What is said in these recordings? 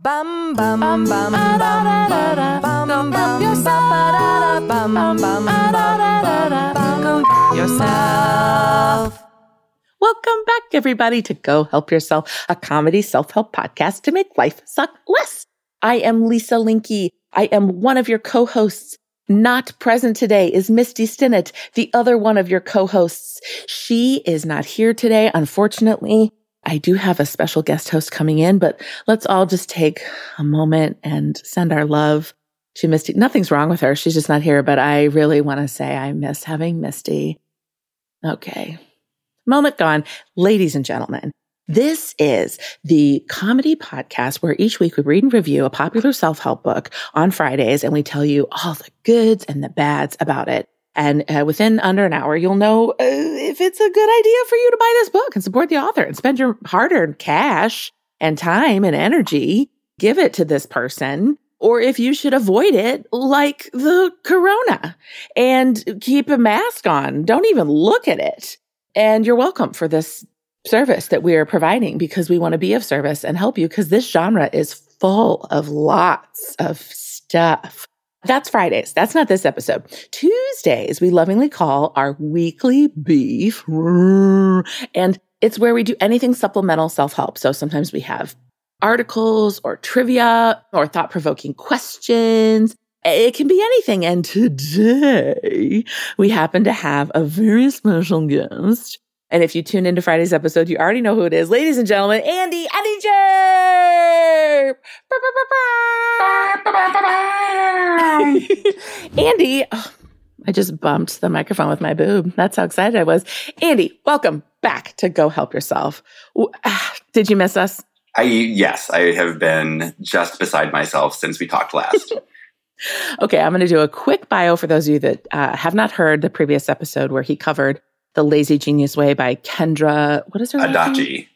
Bum bum bum bum bum bum bum bum yourself. Bum bum yourself. Welcome back, everybody, to Go Help Yourself, a comedy self help podcast to make life suck less. I am Lisa Linky. I am one of your co hosts. Not present today is Misty Stinnett, the other one of your co hosts. She is not here today, unfortunately. I do have a special guest host coming in, but let's all just take a moment and send our love to Misty. Nothing's wrong with her. She's just not here, but I really want to say I miss having Misty. Okay. Moment gone. Ladies and gentlemen, this is the comedy podcast where each week we read and review a popular self help book on Fridays and we tell you all the goods and the bads about it. And uh, within under an hour, you'll know uh, if it's a good idea for you to buy this book and support the author and spend your hard earned cash and time and energy, give it to this person, or if you should avoid it like the corona and keep a mask on. Don't even look at it. And you're welcome for this service that we are providing because we want to be of service and help you because this genre is full of lots of stuff. That's Fridays. That's not this episode. Tuesdays, we lovingly call our weekly beef. And it's where we do anything supplemental self help. So sometimes we have articles or trivia or thought provoking questions. It can be anything. And today we happen to have a very special guest. And if you tune into Friday's episode, you already know who it is. Ladies and gentlemen, Andy, Andy. Andy, oh, I just bumped the microphone with my boob. That's how excited I was. Andy, welcome back to Go Help Yourself. Ah, did you miss us? I yes, I have been just beside myself since we talked last. okay, I'm going to do a quick bio for those of you that uh, have not heard the previous episode where he covered "The Lazy Genius Way" by Kendra. What is her name? Adachi. name?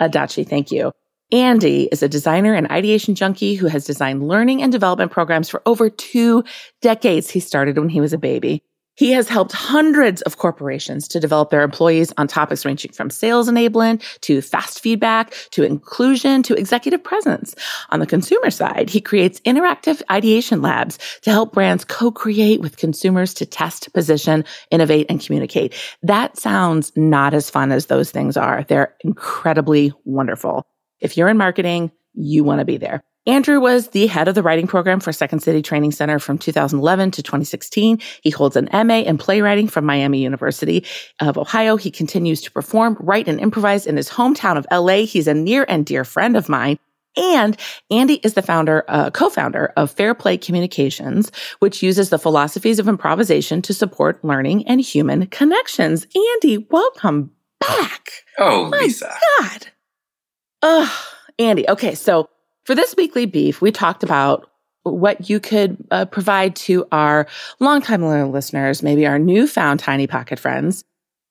Adachi. Thank you. Andy is a designer and ideation junkie who has designed learning and development programs for over two decades. He started when he was a baby. He has helped hundreds of corporations to develop their employees on topics ranging from sales enablement to fast feedback to inclusion to executive presence. On the consumer side, he creates interactive ideation labs to help brands co-create with consumers to test, position, innovate, and communicate. That sounds not as fun as those things are. They're incredibly wonderful. If you're in marketing, you want to be there. Andrew was the head of the writing program for Second City Training Center from 2011 to 2016. He holds an MA in playwriting from Miami University of Ohio. He continues to perform, write, and improvise in his hometown of LA. He's a near and dear friend of mine. And Andy is the founder, uh, co-founder of Fair Play Communications, which uses the philosophies of improvisation to support learning and human connections. Andy, welcome back. Oh, My Lisa. God. Ugh, Andy. Okay, so for this weekly beef, we talked about what you could uh, provide to our longtime listeners, maybe our newfound Tiny Pocket friends.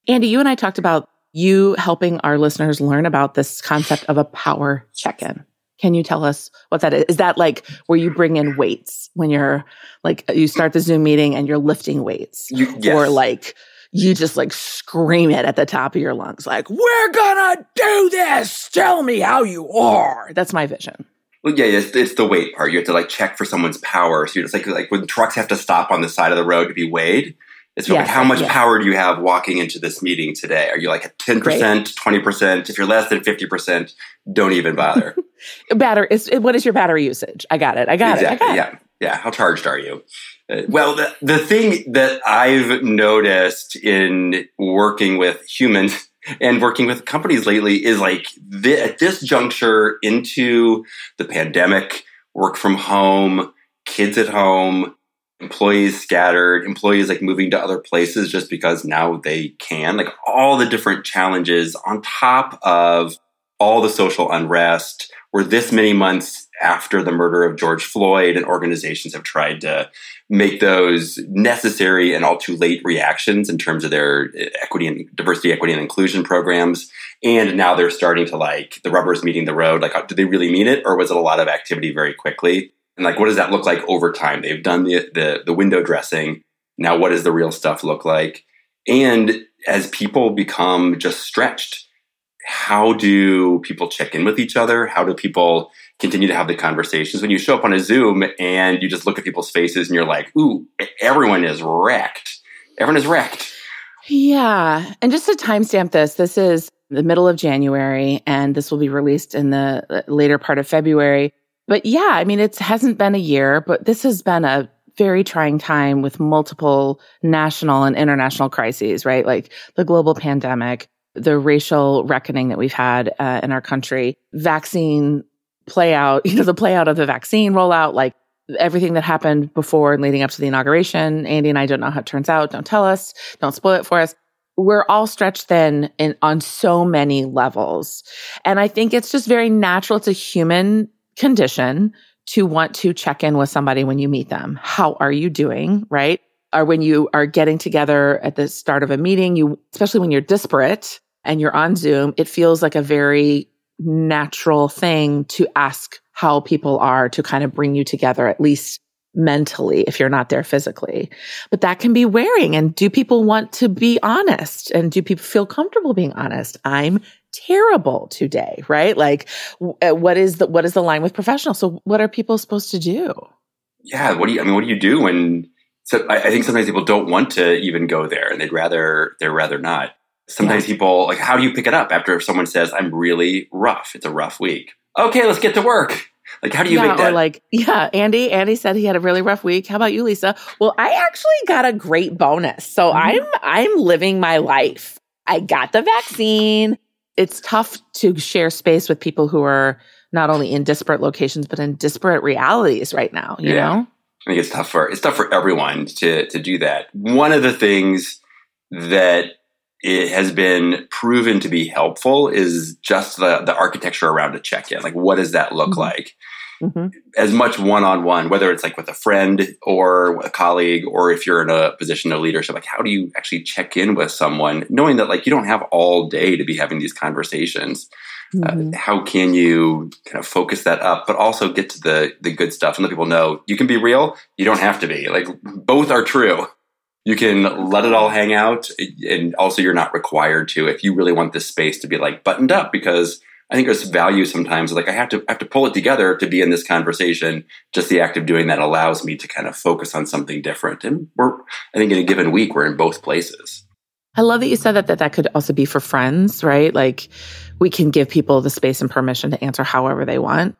Andy, you and I talked about you helping our listeners learn about this concept of a power check-in. Can you tell us what that is? Is that like where you bring in weights when you're like you start the Zoom meeting and you're lifting weights, You- yes. or like you just like scream it at the top of your lungs, like "We're gonna do this! Tell me how you are." That's my vision. Well, yeah, it's, it's the weight part. You have to like check for someone's power. So you're just like like when trucks have to stop on the side of the road to be weighed. It's Yes, like how much yeah. power do you have walking into this meeting today? Are you like at ten percent, twenty percent? If you're less than fifty percent, don't even bother. Batter is what is your battery usage? I got it. I got exactly. it. I got yeah. Yeah. How charged are you? Uh, well, the, the thing that I've noticed in working with humans and working with companies lately is like at this juncture into the pandemic, work from home, kids at home, employees scattered, employees like moving to other places just because now they can, like all the different challenges on top of all the social unrest. We're this many months after the murder of George Floyd, and organizations have tried to make those necessary and all too late reactions in terms of their uh, equity and diversity, equity, and inclusion programs. And now they're starting to like the rubber's meeting the road. Like, do they really mean it, or was it a lot of activity very quickly? And like, what does that look like over time? They've done the the, the window dressing. Now, what does the real stuff look like? And as people become just stretched, how do people check in with each other? How do people continue to have the conversations. When you show up on a Zoom and you just look at people's faces and you're like, ooh, everyone is wrecked. Everyone is wrecked. Yeah. And just to timestamp this, this is the middle of January and this will be released in the uh, later part of February. But yeah, I mean, it hasn't been a year, but this has been a very trying time with multiple national and international crises, right? Like the global pandemic, the racial reckoning that we've had uh, in our country, vaccine play out, you know, the play out of the vaccine rollout, like everything that happened before and leading up to the inauguration. Andy and I don't know how it turns out. Don't tell us. Don't spoil it for us. We're all stretched thin in on so many levels. And I think it's just very natural. It's a human condition to want to check in with somebody when you meet them. How are you doing? Right. Or when you are getting together at the start of a meeting, you, especially when you're disparate and you're on Zoom, it feels like a very natural thing to ask how people are to kind of bring you together, at least mentally, if you're not there physically. But that can be wearing. And do people want to be honest? And do people feel comfortable being honest? I'm terrible today, right? Like, uh, what is the what is the line with professional? So, what are people supposed to do? Yeah, what do you? I mean, what do you do when? So I, I think sometimes people don't want to even go there, and they'd rather they're rather not. Sometimes yeah. people like, how do you pick it up after someone says, "I'm really rough. It's a rough week." Okay, let's get to work. Like, how do you yeah, make that? Or like, yeah, Andy. Andy said he had a really rough week. How about you, Lisa? Well, I actually got a great bonus, so mm-hmm. I'm I'm living my life. I got the vaccine. It's tough to share space with people who are not only in disparate locations but in disparate realities right now. You yeah. know, I think it's tough for it's tough for everyone to to do that. One of the things that it has been proven to be helpful is just the, the architecture around a check-in. Like, what does that look mm-hmm. like? Mm-hmm. As much one-on-one, whether it's like with a friend or a colleague, or if you're in a position of leadership, like how do you actually check in with someone, knowing that like you don't have all day to be having these conversations. Uh, mm-hmm. Uh, how can you kind of focus that up, but also get to the the good stuff and let people know you can be real. You don't have to be. Like both are true you can let it all hang out and also you're not required to if you really want this space to be like buttoned up because i think there's value sometimes like i have to I have to pull it together to be in this conversation. Just the act of doing that allows me to kind of focus on something different and we're i think in a given week we're in both places. I love that you said that that, that could also be for friends right? Like we can give people the space and permission to answer however they want.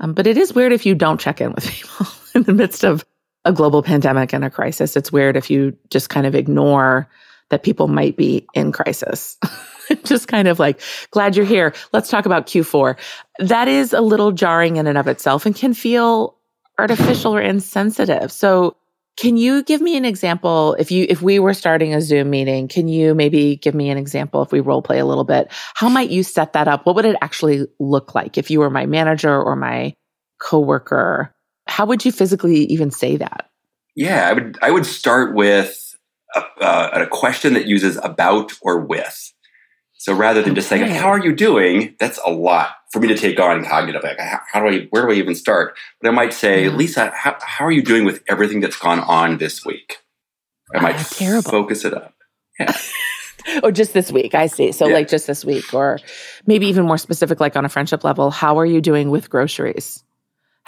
Um, but it is weird if you don't check in with people in the midst of a global pandemic and a crisis. It's weird if you just kind of ignore that people might be in crisis. just kind of like, glad you're here. Let's talk about Q4. That is a little jarring in and of itself and can feel artificial or insensitive. So, can you give me an example if you if we were starting a Zoom meeting, can you maybe give me an example if we role play a little bit? How might you set that up? What would it actually look like if you were my manager or my coworker? How would you physically even say that? Yeah, I would. I would start with a, uh, a question that uses about or with. So rather than okay. just saying, "How are you doing?" That's a lot for me to take on cognitive. Like, how, how do I? Where do I even start? But I might say, yeah. Lisa, how, how, are you doing with everything that's gone on this week? I might terrible. focus it up. Yeah. or just this week. I see. So yeah. like just this week, or maybe even more specific, like on a friendship level. How are you doing with groceries?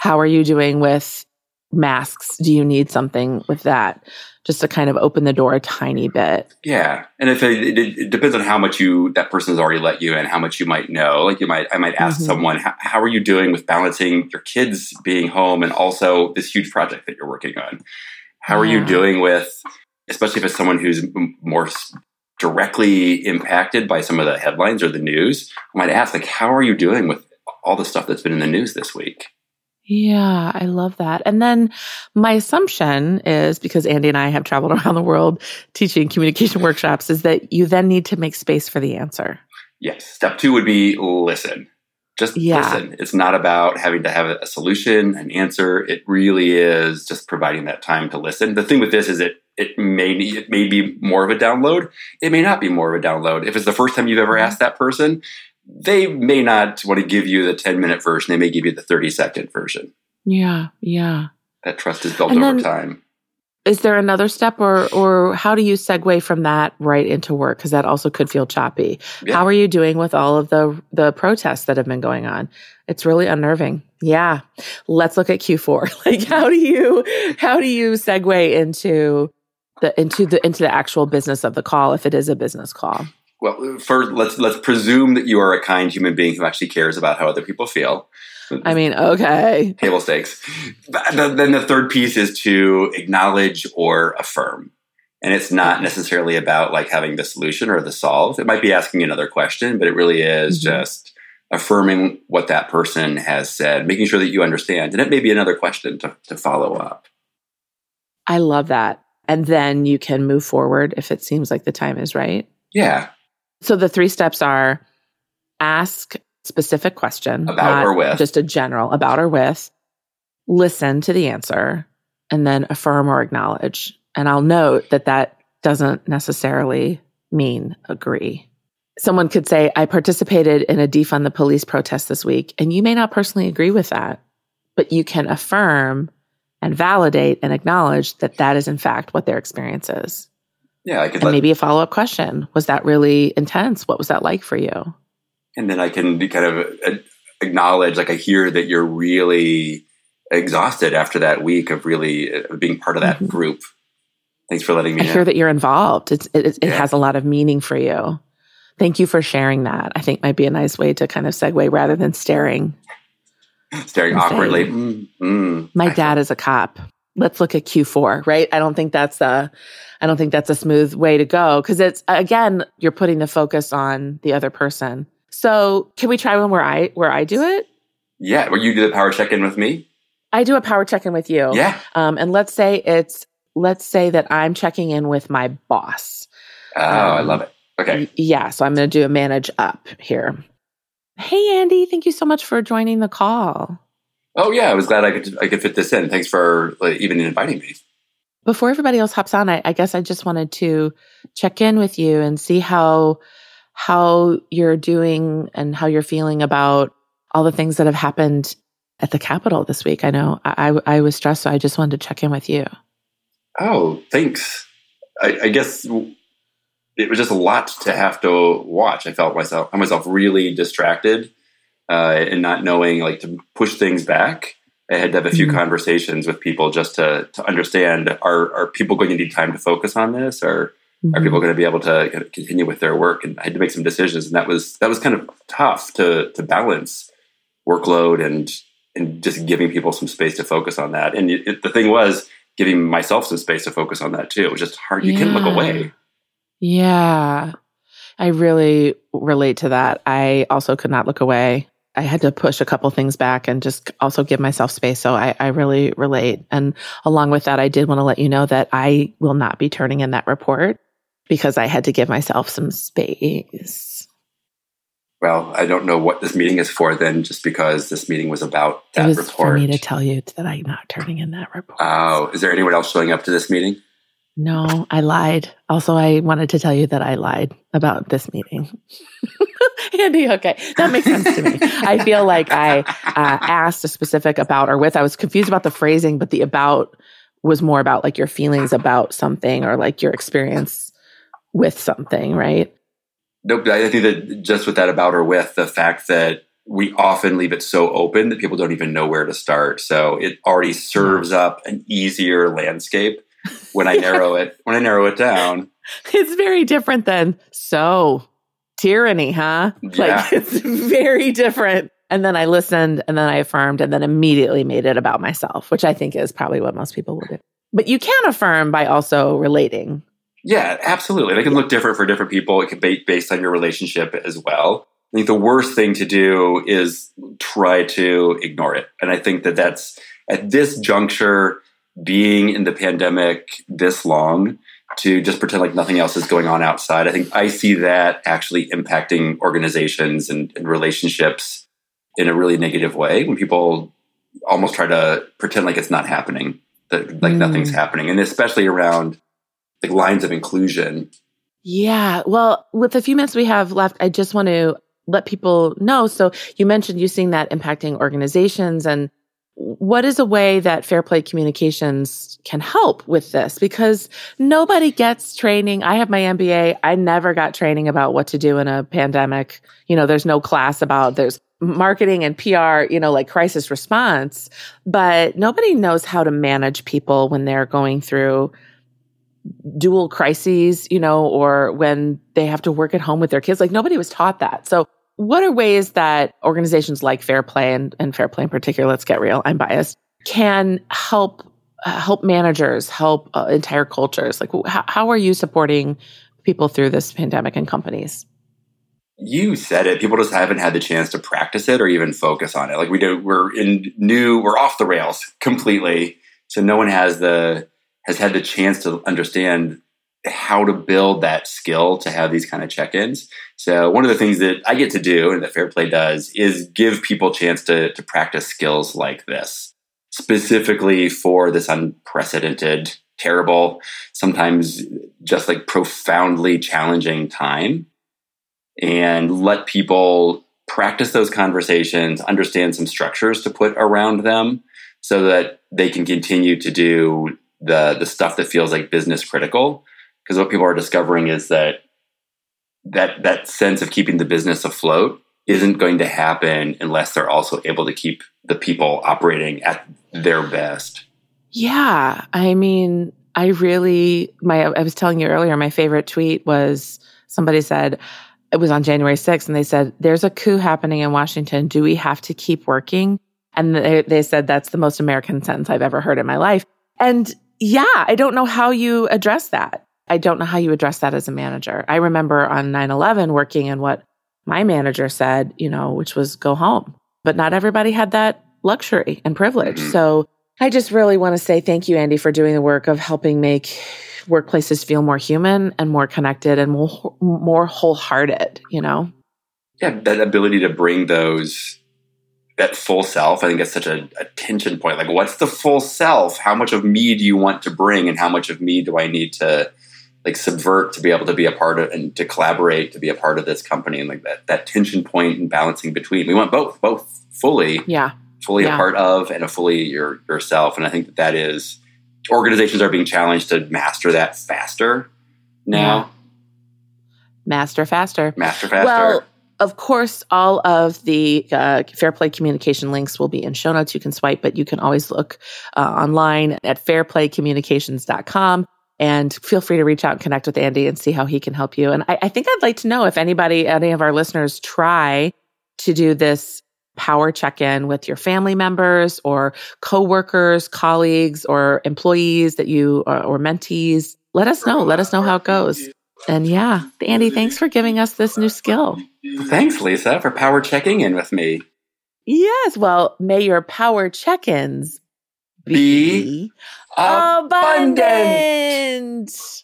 How are you doing with masks? Do you need something with that? Just to kind of open the door a tiny bit. Yeah, and if it, it, it depends on how much you that person has already let you in, how much you might know. Like you might, I might ask mm-hmm. someone, how, are you doing with balancing your kids being home and also this huge project that you're working on? How are yeah. you doing with, especially if it's someone who's more directly impacted by some of the headlines or the news? I might ask, like, how are you doing with all the stuff that's been in the news this week? Yeah, I love that. And then my assumption is because Andy and I have traveled around the world teaching communication workshops, is that you then need to make space for the answer. Yes. Step two would be listen. Just yeah. listen. It's not about having to have a solution, an answer. It really is just providing that time to listen. The thing with this is it it may it may be more of a download. It may not be more of a download. If it's the first time you've ever mm-hmm. asked that person, they may not want to give you the 10 minute version. They may give you the 30 second version. Yeah. Yeah. That trust is built and over then, time. Is there another step or or how do you segue from that right into work because that also could feel choppy. Yeah. How are you doing with all of the the protests that have been going on? It's really unnerving. Yeah. Let's look at Q4. Like how do you how do you segue into the into the into the actual business of the call if it is a business call? Well, first, let's let's presume that you are a kind human being who actually cares about how other people feel. I mean, okay. Table stakes. But Then the third piece is to acknowledge or affirm. And it's not necessarily about like having the solution or the solve. It might be asking another question, but it really is Mhm. just affirming what that person has said, making sure that you understand. And it may be another question to, to follow up. I love that. And then you can move forward if it seems like the time is right. Yeah. So the three steps are ask specific question About or with. just a general about or with, listen to the answer, and then affirm or acknowledge. And I'll note that that doesn't necessarily mean agree. Someone could say, I participated in a defund the police protest this week, and you may not personally agree with that, but you can affirm and validate and acknowledge that that is in fact what their experience is. Yeah. I could And let, maybe a follow up question Was that really intense? What was that like for you? and then I can kind of uh, acknowledge, like I hear that you're really exhausted after that week of really uh, being part of that Mhm. group. Thanks for letting me I know. hear that you're involved. It's, it, it Yeah. has a lot of meaning for you. Thank you for sharing that. I think might be a nice way to kind of segue rather than staring. Staring awkwardly. Mm, mm. My I- dad is a cop. Let's look at Q4, right? I don't think that's a, I don't think that's a smooth way to go because it's again you're putting the focus on the other person. So can we try one where I where I do it? Yeah, where you do the power check in with me? I do a power check in with you. Yeah. Um, and let's say it's let's say that I'm checking in with my boss. Oh, I Um, love it. Okay. Yeah, so I'm going to do a manage up here. Hey Andy, thank you so much for joining the call. Oh yeah, I was glad I could I could fit this in. Thanks for like, even inviting me. Before everybody else hops on, I, I guess I just wanted to check in with you and see how how you're doing and how you're feeling about all the things that have happened at the Capitol this week. I know I, I, I was stressed, so I just wanted to check in with you. Oh, thanks. I, I guess it was just a lot to have to watch. I felt myself I myself really distracted uh, and not knowing like to push things back. I had to have a few Mhm. conversations with people just to to understand are are people going to need time to focus on this or are Mhm. people going to be able to continue with their work and i had to make some decisions and that was that was kind of tough to to balance workload and and just giving people some space to focus on that and it, it- the thing was giving myself some space to focus on that too it was just hard you can't look away Yeah. I really relate to that. I also could not look away. I had to push a couple things back and just also give myself space. So I, I really relate. And along with that, I did want to let you know that I will not be turning in that report because I had to give myself some space. well i don't know what this meeting is for then just because this meeting was about it that was report for me to tell you that I'm not turning in that report. oh is there anyone else showing up to this meeting no, I lied. Also, I wanted to tell you that I lied about this meeting. Andy, okay, that makes sense to me. I feel like I uh, asked a specific about or with. I was confused about the phrasing, but the about was more about like your feelings about something or like your experience with something, right? Nope. I think that just with that about or with the fact that we often leave it so open that people don't even know where to start. So it already serves up an easier landscape when I narrow it when I narrow it down. It's very different than so tyranny, huh? Yeah. Like it's very different. And then I listened and then I affirmed and then immediately made it about myself, which I think is probably what most people would do. But you can affirm by also relating. Yeah, absolutely. It can look different for different people. It can be based on your relationship as well. I think the worst thing to do is try to ignore it. And I think that that's at this juncture, being in the pandemic this long, to just pretend like nothing else is going on outside. I think I see that actually impacting organizations and, and relationships in a really negative way when people almost try to pretend like it's not happening, that like Mm. nothing's happening, and especially around like lines of inclusion. Yeah. Well, with the few minutes we have left, I just want to let people know. So you mentioned you seeing that impacting organizations and what is a way that Fair Play Communications can help with this? Because nobody gets training. I have my MBA. I never got training about what to do in a pandemic. You know, there's no class about there's marketing and PR, you know, like crisis response, but nobody knows how to manage people when they're going through dual crises, you know, or when they have to work at home with their kids. Like nobody was taught that. So what are ways that organizations like Fair Play and, and Fair Play in particular, let's get real, I'm biased, can help uh, help managers, help uh, entire cultures? Like, how, how are you supporting people through this pandemic and companies? You said it. People just haven't had the chance to practice it or even focus on it. Like we do, we're in new, we're off the rails completely. So no one has the has had the chance to understand how to build that skill to have these kind of check-ins. So one of the things that I get to do and that Fair Play does is give people chance to, to practice skills like this, specifically for this unprecedented, terrible, sometimes just like profoundly challenging time and let people practice those conversations, understand some structures to put around them so that they can continue to do the the stuff that feels like business critical because what people are discovering is that that that sense of keeping the business afloat isn't going to happen unless they're also able to keep the people operating at their best. Yeah, I mean, I really my I was telling you earlier my favorite tweet was somebody said it was on January 6th and they said there's a coup happening in Washington. Do we have to keep working? And they, they said that's the most American sentence I've ever heard in my life. And yeah, I don't know how you address that. I don't know how you address that as a manager. I remember on 9 11 working in what my manager said, you know, which was go home. But not everybody had that luxury and privilege. Mm-hmm. So I just really want to say thank you, Andy, for doing the work of helping make workplaces feel more human and more connected and more, more wholehearted, you know? Yeah, that ability to bring those that full self. I think that's such a, a, tension point. Like, what's the full self? How much of me do you want to bring, and how much of me do I need to like subvert to be able to be a part of and to collaborate to be a part of this company and like that that tension point and balancing between we want both both fully yeah fully yeah. a part of and a fully your yourself and i think that that is organizations are being challenged to master that faster now yeah. master faster master faster well of course, all of the uh, Fair Play communication links will be in show notes. You can swipe, but you can always look uh, online at fairplaycommunications.com. And feel free to reach out and connect with Andy and see how he can help you. And I, I think I'd like to know if anybody, any of our listeners try to do this power check in with your family members or coworkers, colleagues, or employees that you or, or mentees. Let us know. Let us know how it goes. And yeah, Andy, thanks for giving us this new skill. Thanks, Lisa, for power checking in with me. Yes. Well, may your power check ins be, abundant. abundant.